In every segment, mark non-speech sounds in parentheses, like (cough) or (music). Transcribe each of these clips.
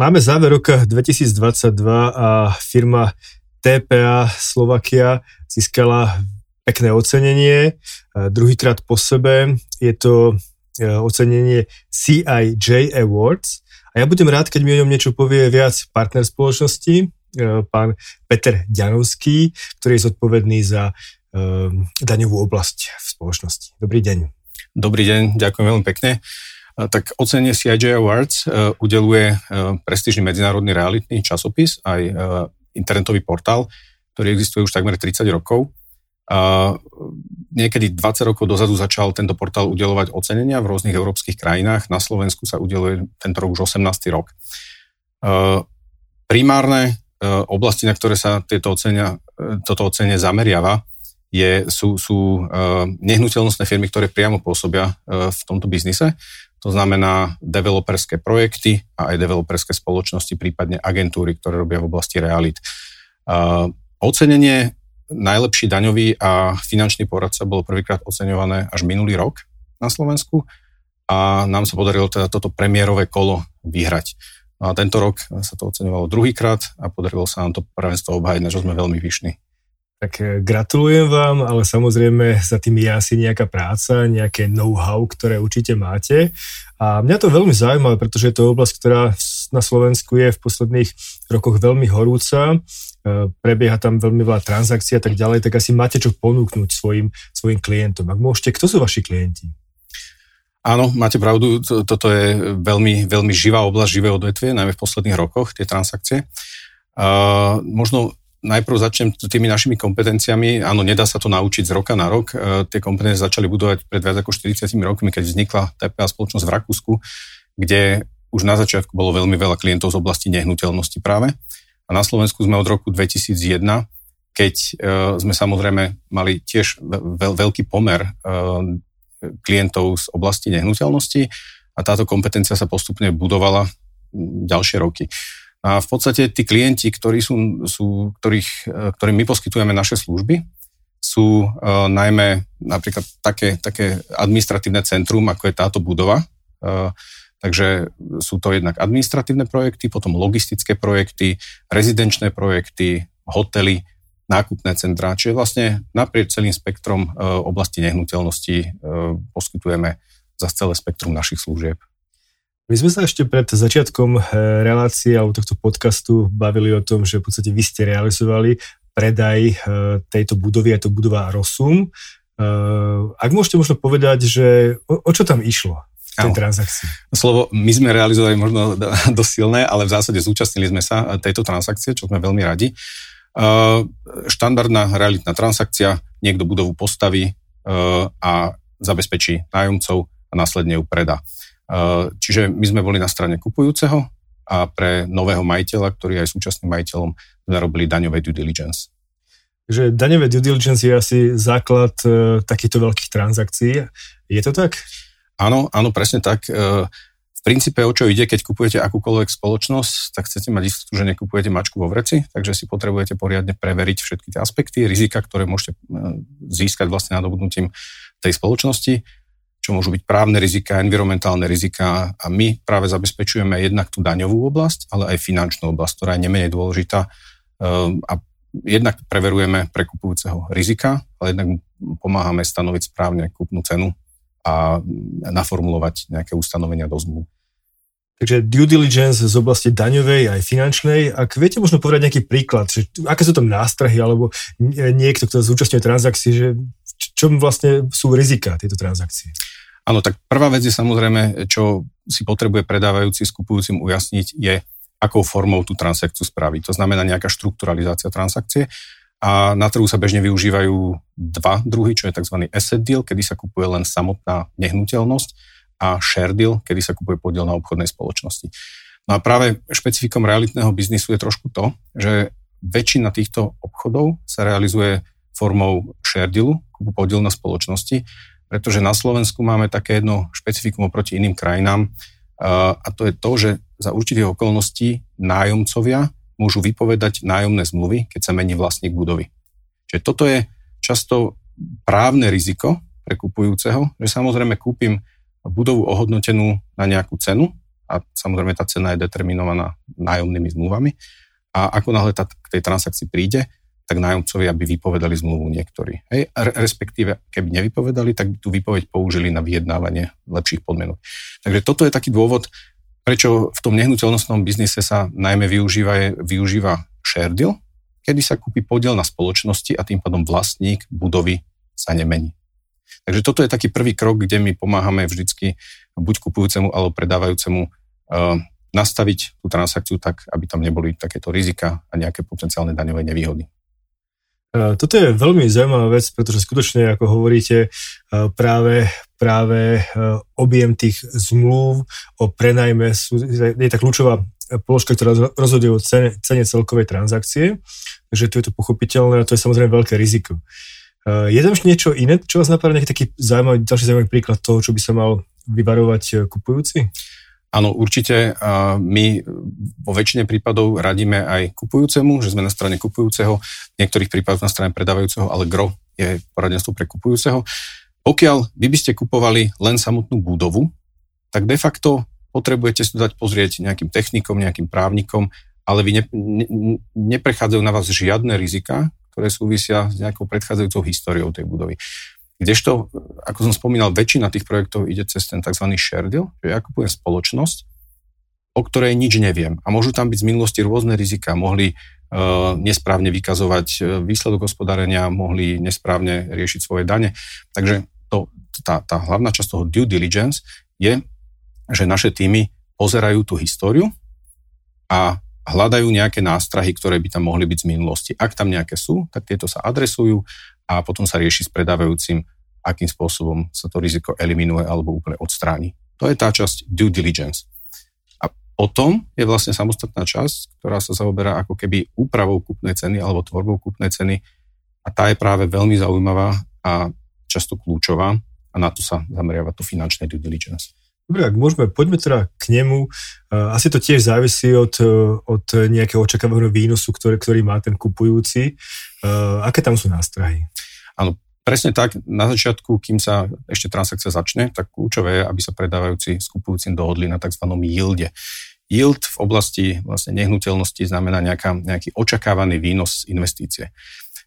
Máme záver roka 2022 a firma TPA Slovakia získala pekné ocenenie. Druhýkrát po sebe je to e, ocenenie CIJ Awards. A ja budem rád, keď mi o ňom niečo povie viac partner spoločnosti, e, pán Peter Ďanovský, ktorý je zodpovedný za e, daňovú oblasť v spoločnosti. Dobrý deň. Dobrý deň, ďakujem veľmi pekne. Tak ocenie CIJ Awards uh, udeluje uh, prestížny medzinárodný realitný časopis, aj uh, internetový portál, ktorý existuje už takmer 30 rokov. Niekedy 20 rokov dozadu začal tento portál udelovať ocenenia v rôznych európskych krajinách. Na Slovensku sa udeluje tento rok už 18. rok. Primárne oblasti, na ktoré sa tieto ocenia, toto ocenie zameriava, je, sú, sú nehnuteľnostné firmy, ktoré priamo pôsobia v tomto biznise. To znamená developerské projekty a aj developerské spoločnosti, prípadne agentúry, ktoré robia v oblasti realit. Uh, ocenenie najlepší daňový a finančný poradca bolo prvýkrát oceňované až minulý rok na Slovensku a nám sa podarilo teda toto premiérové kolo vyhrať. A tento rok sa to oceňovalo druhýkrát a podarilo sa nám to prvenstvo obhajiť, na čo sme veľmi vyšní. Tak e, gratulujem vám, ale samozrejme za tým je asi nejaká práca, nejaké know-how, ktoré určite máte. A mňa to veľmi zaujímavé, pretože je to oblasť, ktorá na Slovensku je v posledných rokoch veľmi horúca, e, prebieha tam veľmi veľa transakcií a tak ďalej, tak asi máte čo ponúknuť svojim, svojim klientom. Ak môžete, kto sú vaši klienti? Áno, máte pravdu, toto je veľmi, veľmi živá oblasť, živé odvetvie, najmä v posledných rokoch, tie transakcie. Uh, možno najprv začnem tými našimi kompetenciami. Áno, nedá sa to naučiť z roka na rok. E, tie kompetencie začali budovať pred viac ako 40 rokmi, keď vznikla TPA spoločnosť v Rakúsku, kde už na začiatku bolo veľmi veľa klientov z oblasti nehnuteľnosti práve. A na Slovensku sme od roku 2001, keď e, sme samozrejme mali tiež veľ, veľký pomer e, klientov z oblasti nehnuteľnosti a táto kompetencia sa postupne budovala ďalšie roky. A v podstate tí klienti, ktorí sú, sú, ktorých, e, ktorým my poskytujeme naše služby, sú uh, najmä napríklad také, také administratívne centrum, ako je táto budova. Uh, takže sú to jednak administratívne projekty, potom logistické projekty, rezidenčné projekty, hotely, nákupné centrá. Čiže vlastne naprieč celým spektrom uh, oblasti nehnuteľnosti uh, poskytujeme za celé spektrum našich služieb. My sme sa ešte pred začiatkom eh, relácie alebo tohto podcastu bavili o tom, že v podstate vy ste realizovali predaj eh, tejto budovy, je to budova Rosum. Eh, ak môžete možno povedať, že o, o čo tam išlo? tej transakcii. Slovo my sme realizovali možno dosť silné, ale v zásade zúčastnili sme sa tejto transakcie, čo sme veľmi radi. Štandardná realitná transakcia, niekto budovu postaví a zabezpečí nájomcov a následne ju predá. Čiže my sme boli na strane kupujúceho a pre nového majiteľa, ktorý je aj súčasným majiteľom, sme robili daňové due diligence. Takže daňové due diligence je asi základ e, takýchto veľkých transakcií. Je to tak? Áno, áno, presne tak. E, v princípe o čo ide, keď kupujete akúkoľvek spoločnosť, tak chcete mať istotu, že nekupujete mačku vo vreci, takže si potrebujete poriadne preveriť všetky tie aspekty, rizika, ktoré môžete získať vlastne nadobudnutím tej spoločnosti čo môžu byť právne rizika, environmentálne rizika a my práve zabezpečujeme jednak tú daňovú oblasť, ale aj finančnú oblasť, ktorá je nemenej dôležitá ehm, a jednak preverujeme pre kupujúceho rizika, ale jednak pomáhame stanoviť správne kúpnu cenu a naformulovať nejaké ustanovenia do zmluv. Takže due diligence z oblasti daňovej aj finančnej. Ak viete možno povedať nejaký príklad, že aké sú tam nástrahy, alebo niekto, kto zúčastňuje transakcie, že čom vlastne sú rizika tejto transakcie? Áno, tak prvá vec je samozrejme, čo si potrebuje predávajúci s kupujúcim ujasniť, je, akou formou tú transakciu spraviť. To znamená nejaká štrukturalizácia transakcie. A na trhu sa bežne využívajú dva druhy, čo je tzv. asset deal, kedy sa kupuje len samotná nehnuteľnosť a share deal, kedy sa kupuje podiel na obchodnej spoločnosti. No a práve špecifikom realitného biznisu je trošku to, že väčšina týchto obchodov sa realizuje formou share dealu, kúpu podiel na spoločnosti, pretože na Slovensku máme také jedno špecifikum oproti iným krajinám a to je to, že za určitých okolností nájomcovia môžu vypovedať nájomné zmluvy, keď sa mení vlastník budovy. Čiže toto je často právne riziko pre kupujúceho, že samozrejme kúpim budovu ohodnotenú na nejakú cenu a samozrejme tá cena je determinovaná nájomnými zmluvami a ako náhle k tej transakcii príde, tak nájomcovia by vypovedali zmluvu niektorí. Hej, respektíve, keby nevypovedali, tak by tú výpoveď použili na vyjednávanie lepších podmienok. Takže toto je taký dôvod, prečo v tom nehnuteľnostnom biznise sa najmä využíva, využíva share deal, kedy sa kúpi podiel na spoločnosti a tým pádom vlastník budovy sa nemení. Takže toto je taký prvý krok, kde my pomáhame vždycky buď kupujúcemu alebo predávajúcemu uh, nastaviť tú transakciu tak, aby tam neboli takéto rizika a nejaké potenciálne daňové nevýhody. E, toto je veľmi zaujímavá vec, pretože skutočne, ako hovoríte, e, práve, práve e, objem tých zmluv o prenajme sú, je tá kľúčová položka, ktorá rozhoduje o cene, cene celkovej transakcie, takže tu je to pochopiteľné a to je samozrejme veľké riziko. Je tam ešte niečo iné, čo vás napadá, nejaký taký zaujímavý, ďalší zaujímavý príklad toho, čo by sa mal vyvarovať kupujúci? Áno, určite. My vo väčšine prípadov radíme aj kupujúcemu, že sme na strane kupujúceho, v niektorých prípadoch na strane predávajúceho, ale gro je poradenstvo pre kupujúceho. Pokiaľ vy by ste kupovali len samotnú budovu, tak de facto potrebujete si dať pozrieť nejakým technikom, nejakým právnikom, ale vy ne, ne, neprechádzajú na vás žiadne rizika, ktoré súvisia s nejakou predchádzajúcou históriou tej budovy. Kdežto, ako som spomínal, väčšina tých projektov ide cez ten tzv. share deal, že ja kupujem spoločnosť, o ktorej nič neviem. A môžu tam byť z minulosti rôzne rizika. Mohli uh, nesprávne vykazovať e, výsledok hospodárenia, mohli nesprávne riešiť svoje dane. Takže to, tá, tá hlavná časť toho due diligence je, že naše týmy pozerajú tú históriu a hľadajú nejaké nástrahy, ktoré by tam mohli byť z minulosti. Ak tam nejaké sú, tak tieto sa adresujú a potom sa rieši s predávajúcim, akým spôsobom sa to riziko eliminuje alebo úplne odstráni. To je tá časť due diligence. A potom je vlastne samostatná časť, ktorá sa zaoberá ako keby úpravou kúpnej ceny alebo tvorbou kúpnej ceny a tá je práve veľmi zaujímavá a často kľúčová a na to sa zameriava to finančné due diligence. Dobre, ak môžeme, poďme teda k nemu. Asi to tiež závisí od, od nejakého očakávaného výnosu, ktorý, ktorý má ten kupujúci. Aké tam sú nástrahy? Áno, presne tak. Na začiatku, kým sa ešte transakcia začne, tak kľúčové je, aby sa predávajúci s kupujúcim dohodli na tzv. yielde. Yield v oblasti vlastne nehnuteľnosti znamená nejaká, nejaký očakávaný výnos z investície.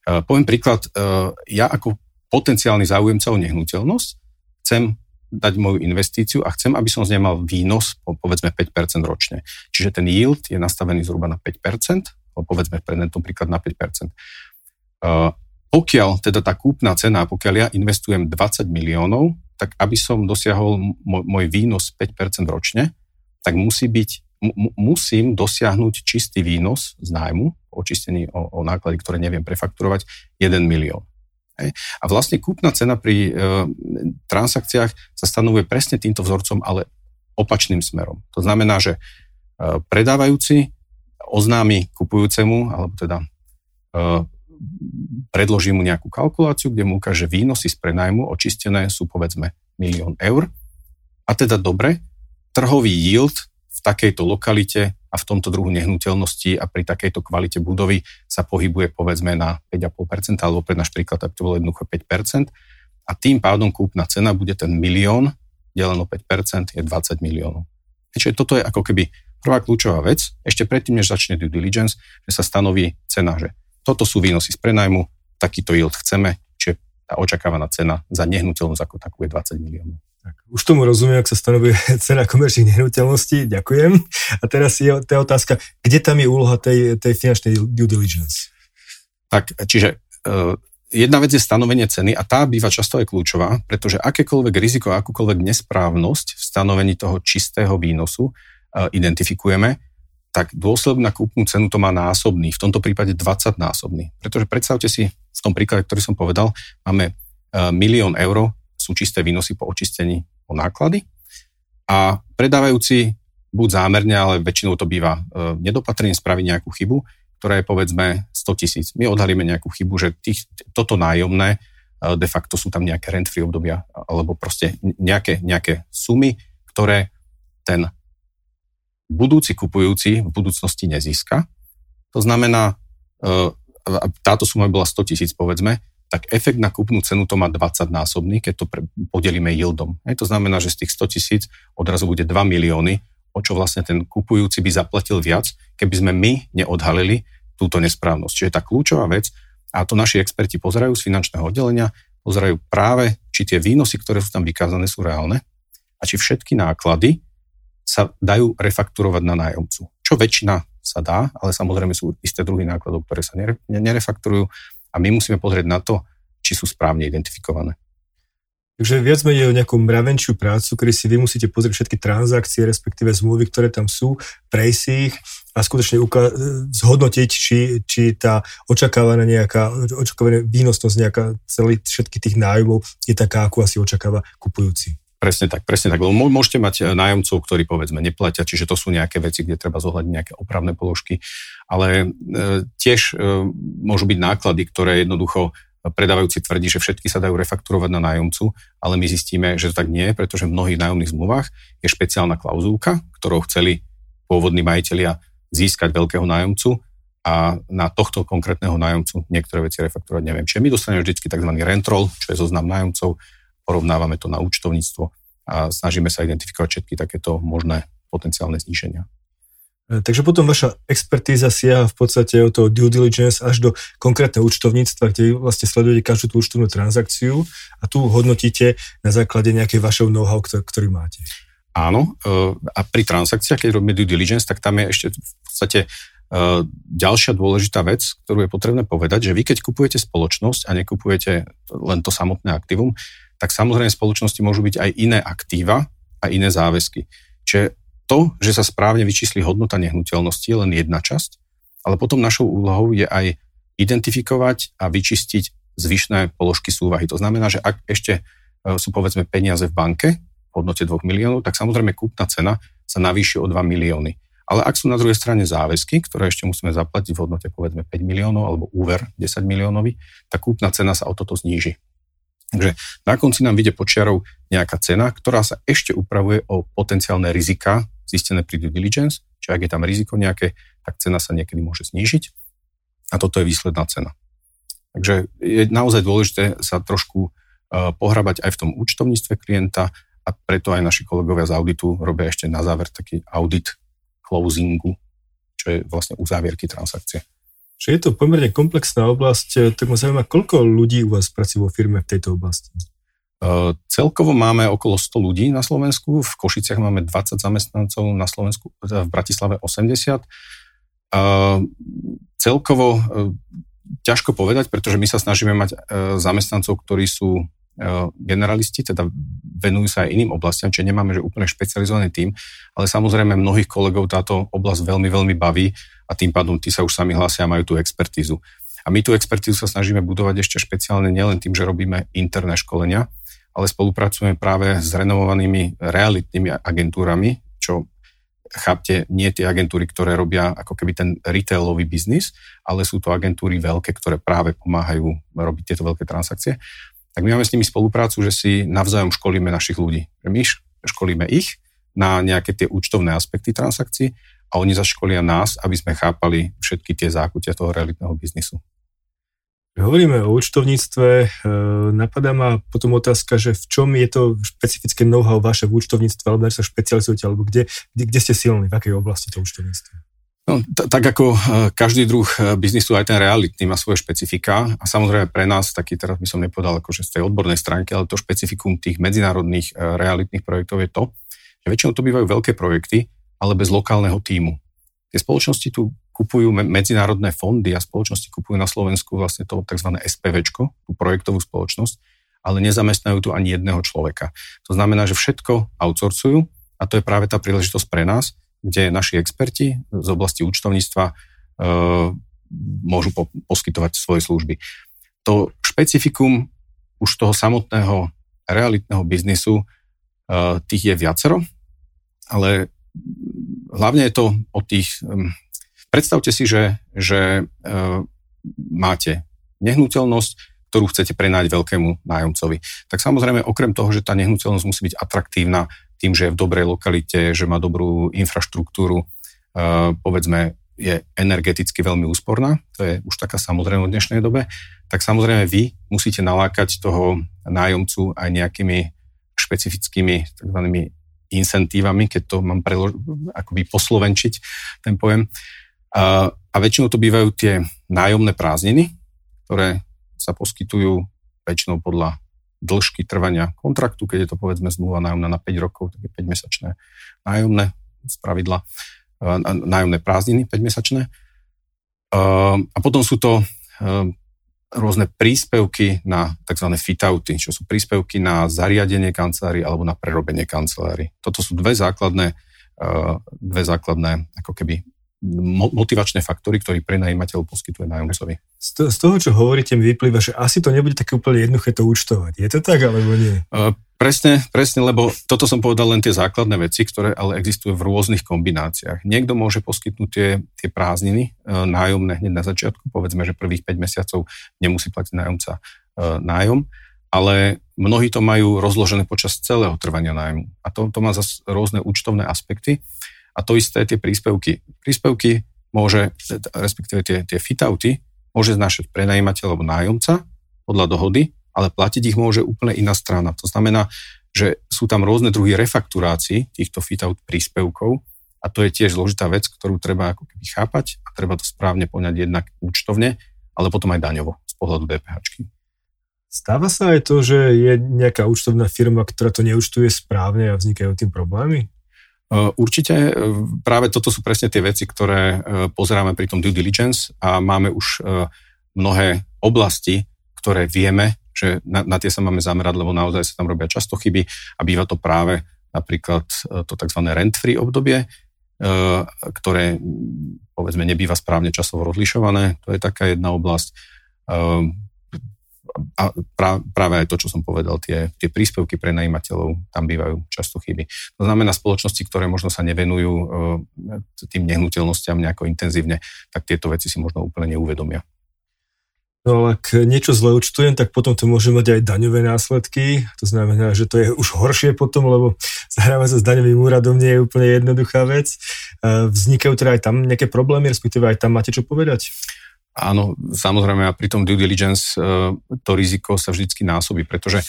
Poviem príklad, ja ako potenciálny záujemca o nehnuteľnosť chcem dať moju investíciu a chcem, aby som z nej mal výnos po povedzme 5% ročne. Čiže ten yield je nastavený zhruba na 5%, alebo povedzme v predmetom príklad na 5%. Uh, pokiaľ teda tá kúpna cena, pokiaľ ja investujem 20 miliónov, tak aby som dosiahol môj, môj výnos 5% ročne, tak musí byť, m- musím dosiahnuť čistý výnos z nájmu, očistený o, o náklady, ktoré neviem prefakturovať, 1 milión. Hej. A vlastne kúpna cena pri e, transakciách sa stanovuje presne týmto vzorcom, ale opačným smerom. To znamená, že e, predávajúci oznámi kupujúcemu, alebo teda e, predloží mu nejakú kalkuláciu, kde mu ukáže výnosy z prenajmu očistené sú povedzme milión eur. A teda dobre, trhový yield v takejto lokalite a v tomto druhu nehnuteľnosti a pri takejto kvalite budovy sa pohybuje povedzme na 5,5% alebo pre náš príklad tak to bolo jednoducho 5%. A tým pádom kúpna cena bude ten milión deleno 5% je 20 miliónov. Čiže toto je ako keby prvá kľúčová vec, ešte predtým, než začne due diligence, že sa stanoví cena, že toto sú výnosy z prenajmu, takýto yield chceme, čiže tá očakávaná cena za nehnuteľnosť ako takú je 20 miliónov. Tak, už tomu rozumiem, ak sa stanovuje (laughs) cena komerčných nehnuteľností. Ďakujem. A teraz je tá otázka, kde tam je úloha tej, tej finančnej due diligence? Tak, čiže uh, jedna vec je stanovenie ceny a tá býva často aj kľúčová, pretože akékoľvek riziko, akúkoľvek nesprávnosť v stanovení toho čistého výnosu uh, identifikujeme, tak dôsledok na kúpnu cenu to má násobný, v tomto prípade 20 násobný. Pretože predstavte si, v tom príklade, ktorý som povedal, máme e, milión eur, sú čisté výnosy po očistení o náklady a predávajúci buď zámerne, ale väčšinou to býva e, nedopatrením spraviť nejakú chybu, ktorá je povedzme 100 tisíc. My odhalíme nejakú chybu, že tých, toto nájomné e, de facto sú tam nejaké rent-free obdobia alebo proste nejaké, nejaké sumy, ktoré ten budúci kupujúci v budúcnosti nezíska. To znamená, e, táto suma bola 100 tisíc povedzme, tak efekt na kúpnu cenu to má 20 násobný, keď to podelíme yieldom. Hej, to znamená, že z tých 100 tisíc odrazu bude 2 milióny, o čo vlastne ten kupujúci by zaplatil viac, keby sme my neodhalili túto nesprávnosť. Čiže tá kľúčová vec, a to naši experti pozerajú z finančného oddelenia, pozerajú práve, či tie výnosy, ktoré sú tam vykázané, sú reálne a či všetky náklady sa dajú refakturovať na nájomcu. Čo väčšina sa dá, ale samozrejme sú isté druhy nákladov, ktoré sa nerefakturujú a my musíme pozrieť na to, či sú správne identifikované. Takže viac menej o nejakú mravenčiu prácu, kedy si vy musíte pozrieť všetky transakcie, respektíve zmluvy, ktoré tam sú, prejsť ich a skutočne uka- zhodnotiť, či, či tá očakávaná nejaká, očakávaná výnosnosť nejaká celý, všetky tých nájomov je taká, ako asi očakáva kupujúci. Presne tak, presne tak. Lebo môžete mať e, nájomcov, ktorí povedzme neplatia, čiže to sú nejaké veci, kde treba zohľadniť nejaké opravné položky, ale e, tiež e, môžu byť náklady, ktoré jednoducho predávajúci tvrdí, že všetky sa dajú refakturovať na nájomcu, ale my zistíme, že to tak nie pretože v mnohých nájomných zmluvách je špeciálna klauzulka, ktorou chceli pôvodní majiteľia získať veľkého nájomcu a na tohto konkrétneho nájomcu niektoré veci refakturovať neviem. Čiže my dostaneme vždy tzv. rentrol, čo je zoznam nájomcov, porovnávame to na účtovníctvo a snažíme sa identifikovať všetky takéto možné potenciálne zníženia. E, takže potom vaša expertíza siaha v podstate od toho due diligence až do konkrétneho účtovníctva, kde vlastne sledujete každú tú účtovnú transakciu a tu hodnotíte na základe nejakej vašeho know-how, ktorý máte. Áno, e, a pri transakciách, keď robíme due diligence, tak tam je ešte v podstate e, ďalšia dôležitá vec, ktorú je potrebné povedať, že vy keď kupujete spoločnosť a nekupujete len to samotné aktívum, tak samozrejme spoločnosti môžu byť aj iné aktíva a iné záväzky. Čiže to, že sa správne vyčísli hodnota nehnuteľnosti, je len jedna časť, ale potom našou úlohou je aj identifikovať a vyčistiť zvyšné položky súvahy. To znamená, že ak ešte e, sú povedzme peniaze v banke v hodnote 2 miliónov, tak samozrejme kúpna cena sa navýši o 2 milióny. Ale ak sú na druhej strane záväzky, ktoré ešte musíme zaplatiť v hodnote povedzme 5 miliónov alebo úver 10 miliónový, tak kúpna cena sa o toto zníži. Takže na konci nám vyjde počiarov nejaká cena, ktorá sa ešte upravuje o potenciálne rizika zistené pri due diligence, čiže ak je tam riziko nejaké, tak cena sa niekedy môže znížiť a toto je výsledná cena. Takže je naozaj dôležité sa trošku uh, pohrabať aj v tom účtovníctve klienta a preto aj naši kolegovia z auditu robia ešte na záver taký audit closingu, čo je vlastne uzávierky transakcie. Čiže je to pomerne komplexná oblasť, tak ma zaujíma, koľko ľudí u vás pracuje vo firme v tejto oblasti? Celkovo máme okolo 100 ľudí na Slovensku, v Košiciach máme 20 zamestnancov, na Slovensku, teda v Bratislave 80. Celkovo e, ťažko povedať, pretože my sa snažíme mať e, zamestnancov, ktorí sú e, generalisti, teda venujú sa aj iným oblastiam, čiže nemáme že úplne špecializovaný tým, ale samozrejme mnohých kolegov táto oblasť veľmi, veľmi baví a tým pádom tí sa už sami hlásia a majú tú expertízu. A my tú expertízu sa snažíme budovať ešte špeciálne nielen tým, že robíme interné školenia, ale spolupracujeme práve s renovovanými realitnými agentúrami, čo chápte, nie tie agentúry, ktoré robia ako keby ten retailový biznis, ale sú to agentúry veľké, ktoré práve pomáhajú robiť tieto veľké transakcie. Tak my máme s nimi spoluprácu, že si navzájom školíme našich ľudí. My školíme ich na nejaké tie účtovné aspekty transakcií a oni zaškolia nás, aby sme chápali všetky tie zákutia toho realitného biznisu. Hovoríme o účtovníctve, e, napadá ma potom otázka, že v čom je to špecifické know-how vaše v účtovníctve, alebo sa špecializujete, alebo kde, kde, kde ste silní, v akej oblasti to účtovníctve? No, t- tak ako e, každý druh e, biznisu, aj ten realitný má svoje špecifika a samozrejme pre nás, taký teraz by som nepovedal akože z tej odbornej stránky, ale to špecifikum tých medzinárodných realitných projektov je to, že väčšinou to bývajú veľké projekty, ale bez lokálneho týmu. Tie spoločnosti tu kupujú medzinárodné fondy a spoločnosti kupujú na Slovensku vlastne to tzv. SPVčko, tú projektovú spoločnosť, ale nezamestnajú tu ani jedného človeka. To znamená, že všetko outsourcujú a to je práve tá príležitosť pre nás, kde naši experti z oblasti účtovníctva e, môžu po, poskytovať svoje služby. To špecifikum už toho samotného realitného biznisu, e, tých je viacero, ale hlavne je to o tých Predstavte si, že, že e, máte nehnuteľnosť, ktorú chcete prenať veľkému nájomcovi. Tak samozrejme, okrem toho, že tá nehnuteľnosť musí byť atraktívna tým, že je v dobrej lokalite, že má dobrú infraštruktúru, e, povedzme je energeticky veľmi úsporná, to je už taká samozrejme v dnešnej dobe, tak samozrejme vy musíte nalákať toho nájomcu aj nejakými špecifickými tzv. incentívami, keď to mám prelož- akoby poslovenčiť ten pojem. A, a väčšinou to bývajú tie nájomné prázdniny, ktoré sa poskytujú väčšinou podľa dĺžky trvania kontraktu, keď je to povedzme zmluva nájomná na 5 rokov, tak je 5-mesačné nájomné z pravidla nájomné prázdniny 5-mesačné. A potom sú to rôzne príspevky na tzv. fit-outy, čo sú príspevky na zariadenie kancelári alebo na prerobenie kancelári. Toto sú dve základné, dve základné ako keby motivačné faktory, ktorý prenajímateľ poskytuje nájomcovi. Z, to, z toho, čo hovoríte, mi vyplýva, že asi to nebude také úplne jednoduché to účtovať. Je to tak, alebo nie? Uh, presne, presne, lebo toto som povedal len tie základné veci, ktoré ale existujú v rôznych kombináciách. Niekto môže poskytnúť tie, tie prázdniny uh, nájomné hneď na začiatku, povedzme, že prvých 5 mesiacov nemusí platiť nájomca uh, nájom, ale mnohí to majú rozložené počas celého trvania nájmu. A to, to má zase rôzne účtovné aspekty. A to isté tie príspevky. Príspevky môže, respektíve tie, tie fitouty, môže znašať prenajímateľ alebo nájomca podľa dohody, ale platiť ich môže úplne iná strana. To znamená, že sú tam rôzne druhy refakturácií týchto fit-out príspevkov a to je tiež zložitá vec, ktorú treba ako keby chápať a treba to správne poňať jednak účtovne, ale potom aj daňovo z pohľadu DPH. Stáva sa aj to, že je nejaká účtovná firma, ktorá to neúčtuje správne a vznikajú tým problémy? Určite práve toto sú presne tie veci, ktoré pozeráme pri tom due diligence a máme už mnohé oblasti, ktoré vieme, že na, na tie sa máme zamerať, lebo naozaj sa tam robia často chyby a býva to práve napríklad to tzv. rent-free obdobie, ktoré povedzme nebýva správne časovo rozlišované. To je taká jedna oblasť a práve aj to, čo som povedal, tie, tie príspevky pre najímateľov, tam bývajú často chyby. To znamená, spoločnosti, ktoré možno sa nevenujú e, tým nehnuteľnostiam nejako intenzívne, tak tieto veci si možno úplne neuvedomia. No ale ak niečo zle účtujem, tak potom to môže mať aj daňové následky. To znamená, že to je už horšie potom, lebo zahrávať sa s daňovým úradom nie je úplne jednoduchá vec. E, vznikajú teda aj tam nejaké problémy, respektíve aj tam máte čo povedať? Áno, samozrejme a pri tom due diligence e, to riziko sa vždycky násobí, pretože e,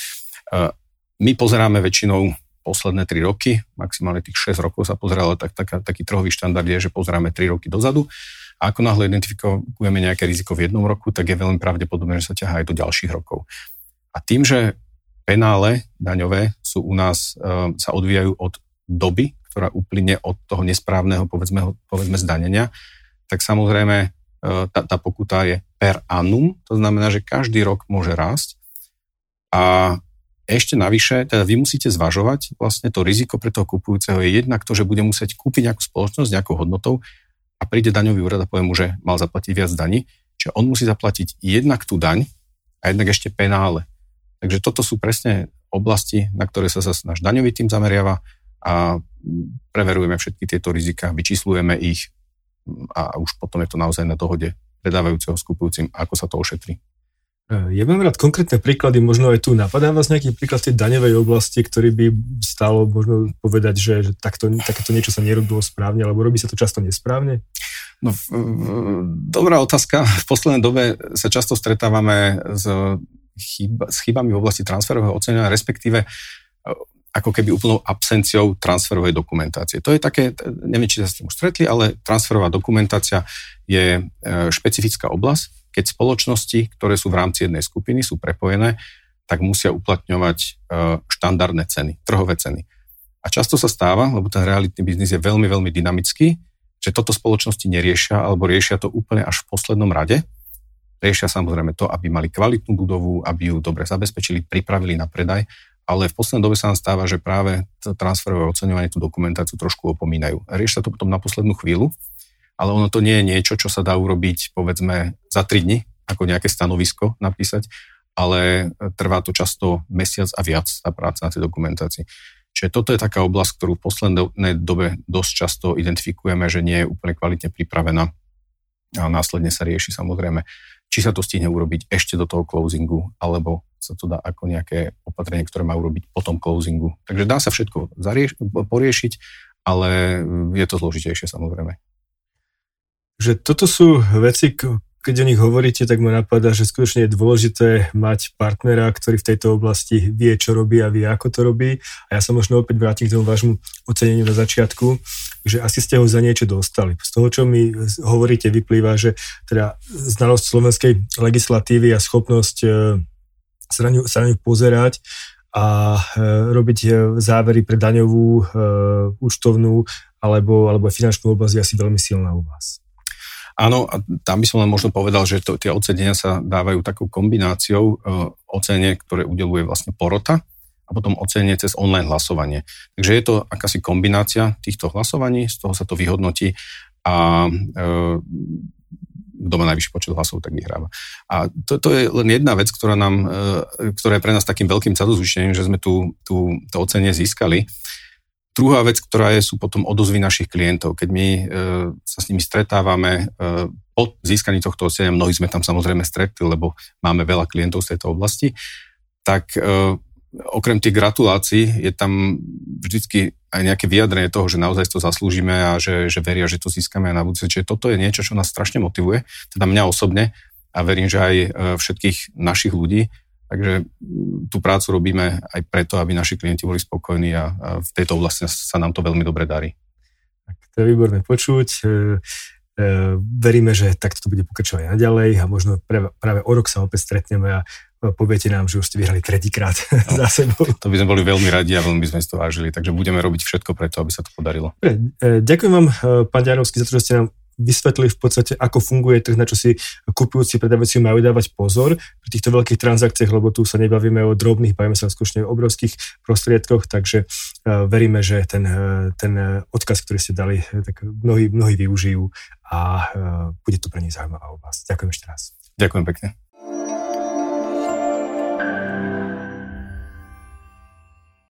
my pozeráme väčšinou posledné 3 roky, maximálne tých 6 rokov sa pozeralo, tak, tak, taký trhový štandard je, že pozeráme 3 roky dozadu a ako náhle identifikujeme nejaké riziko v jednom roku, tak je veľmi pravdepodobné, že sa ťahá aj do ďalších rokov. A tým, že penále daňové sú u nás, e, sa odvíjajú od doby, ktorá uplyne od toho nesprávneho, povedzme, povedzme zdanenia, tak samozrejme tá, tá pokuta je per annum, to znamená, že každý rok môže rásť a ešte navyše, teda vy musíte zvažovať vlastne to riziko pre toho kupujúceho je jednak to, že bude musieť kúpiť nejakú spoločnosť nejakou hodnotou a príde daňový úrad a povie mu, že mal zaplatiť viac daní, čiže on musí zaplatiť jednak tú daň a jednak ešte penále. Takže toto sú presne oblasti, na ktoré sa zase náš daňový tým zameriava a preverujeme všetky tieto rizika, vyčíslujeme ich, a už potom je to naozaj na dohode predávajúceho s kupujúcim, ako sa to ošetrí. E, ja mám rád konkrétne príklady, možno aj tu napadá vás nejaký príklad tej daňovej oblasti, ktorý by stalo možno povedať, že, že takto, takéto niečo sa nerobilo správne, alebo robí sa to často nesprávne? No, dobrá otázka. V poslednej dobe sa často stretávame s, chyb, s chybami v oblasti transferového ocenenia, respektíve ako keby úplnou absenciou transferovej dokumentácie. To je také, neviem, či sa s tým už stretli, ale transferová dokumentácia je e, špecifická oblasť, keď spoločnosti, ktoré sú v rámci jednej skupiny, sú prepojené, tak musia uplatňovať e, štandardné ceny, trhové ceny. A často sa stáva, lebo ten realitný biznis je veľmi, veľmi dynamický, že toto spoločnosti neriešia alebo riešia to úplne až v poslednom rade. Riešia samozrejme to, aby mali kvalitnú budovu, aby ju dobre zabezpečili, pripravili na predaj ale v poslednej dobe sa nám stáva, že práve transferové oceňovanie tú dokumentáciu trošku opomínajú. Rieš sa to potom na poslednú chvíľu, ale ono to nie je niečo, čo sa dá urobiť povedzme za 3 dni, ako nejaké stanovisko napísať, ale trvá to často mesiac a viac tá práca na tej dokumentácii. Čiže toto je taká oblasť, ktorú v poslednej dobe dosť často identifikujeme, že nie je úplne kvalitne pripravená a následne sa rieši samozrejme, či sa to stihne urobiť ešte do toho closingu, alebo sa to dá ako nejaké opatrenie, ktoré má urobiť po tom closingu. Takže dá sa všetko zarieš- poriešiť, ale je to zložitejšie samozrejme. že toto sú veci, keď o nich hovoríte, tak ma napadá, že skutočne je dôležité mať partnera, ktorý v tejto oblasti vie, čo robí a vie, ako to robí. A ja sa možno opäť vrátim k tomu vášmu oceneniu na začiatku, že asi ste ho za niečo dostali. Z toho, čo mi hovoríte, vyplýva, že teda znalosť slovenskej legislatívy a schopnosť e, sa na ňu, sa na ňu pozerať a e, robiť e, závery pre daňovú, účtovnú alebo, alebo finančnú oblasť je asi veľmi silná u vás. Áno, a tam by som len možno povedal, že to, tie ocenenia sa dávajú takou kombináciou e, ocenie, ktoré udeluje vlastne porota a potom ocenie cez online hlasovanie. Takže je to akási kombinácia týchto hlasovaní, z toho sa to vyhodnotí a e, kto má najvyšší počet hlasov, tak vyhráva. A to, to je len jedna vec, ktorá, nám, e, ktorá je pre nás takým veľkým cadozvyšením, že sme tu, tu to ocenie získali. Druhá vec, ktorá je, sú potom odozvy našich klientov. Keď my e, sa s nimi stretávame, e, po získaní tohto ocenenia, mnohí sme tam samozrejme stretli, lebo máme veľa klientov z tejto oblasti, tak e, okrem tých gratulácií je tam vždycky aj nejaké vyjadrenie toho, že naozaj to zaslúžime a že, že veria, že to získame na budúce. Čiže toto je niečo, čo nás strašne motivuje, teda mňa osobne a verím, že aj e, všetkých našich ľudí, Takže tú prácu robíme aj preto, aby naši klienti boli spokojní a, a v tejto oblasti sa nám to veľmi dobre darí. Tak to je výborné počuť. E, e, veríme, že takto to bude pokračovať naďalej a možno práve, o rok sa opäť stretneme a poviete nám, že už ste vyhrali tretíkrát (laughs) no, za sebou. To by sme boli veľmi radi a veľmi by sme si to vážili, takže budeme robiť všetko preto, aby sa to podarilo. E, ďakujem vám, pán Ďanovský, za to, že ste nám vysvetlili v podstate, ako funguje trh, na čo si kupujúci predávajúci majú dávať pozor pri týchto veľkých transakciách, lebo tu sa nebavíme o drobných, bavíme sa skutočne o obrovských prostriedkoch, takže uh, veríme, že ten, uh, ten odkaz, ktorý ste dali, uh, tak mnohí, mnohí využijú a bude to pre nich zaujímavá oblasť. Ďakujem ešte raz. Ďakujem pekne.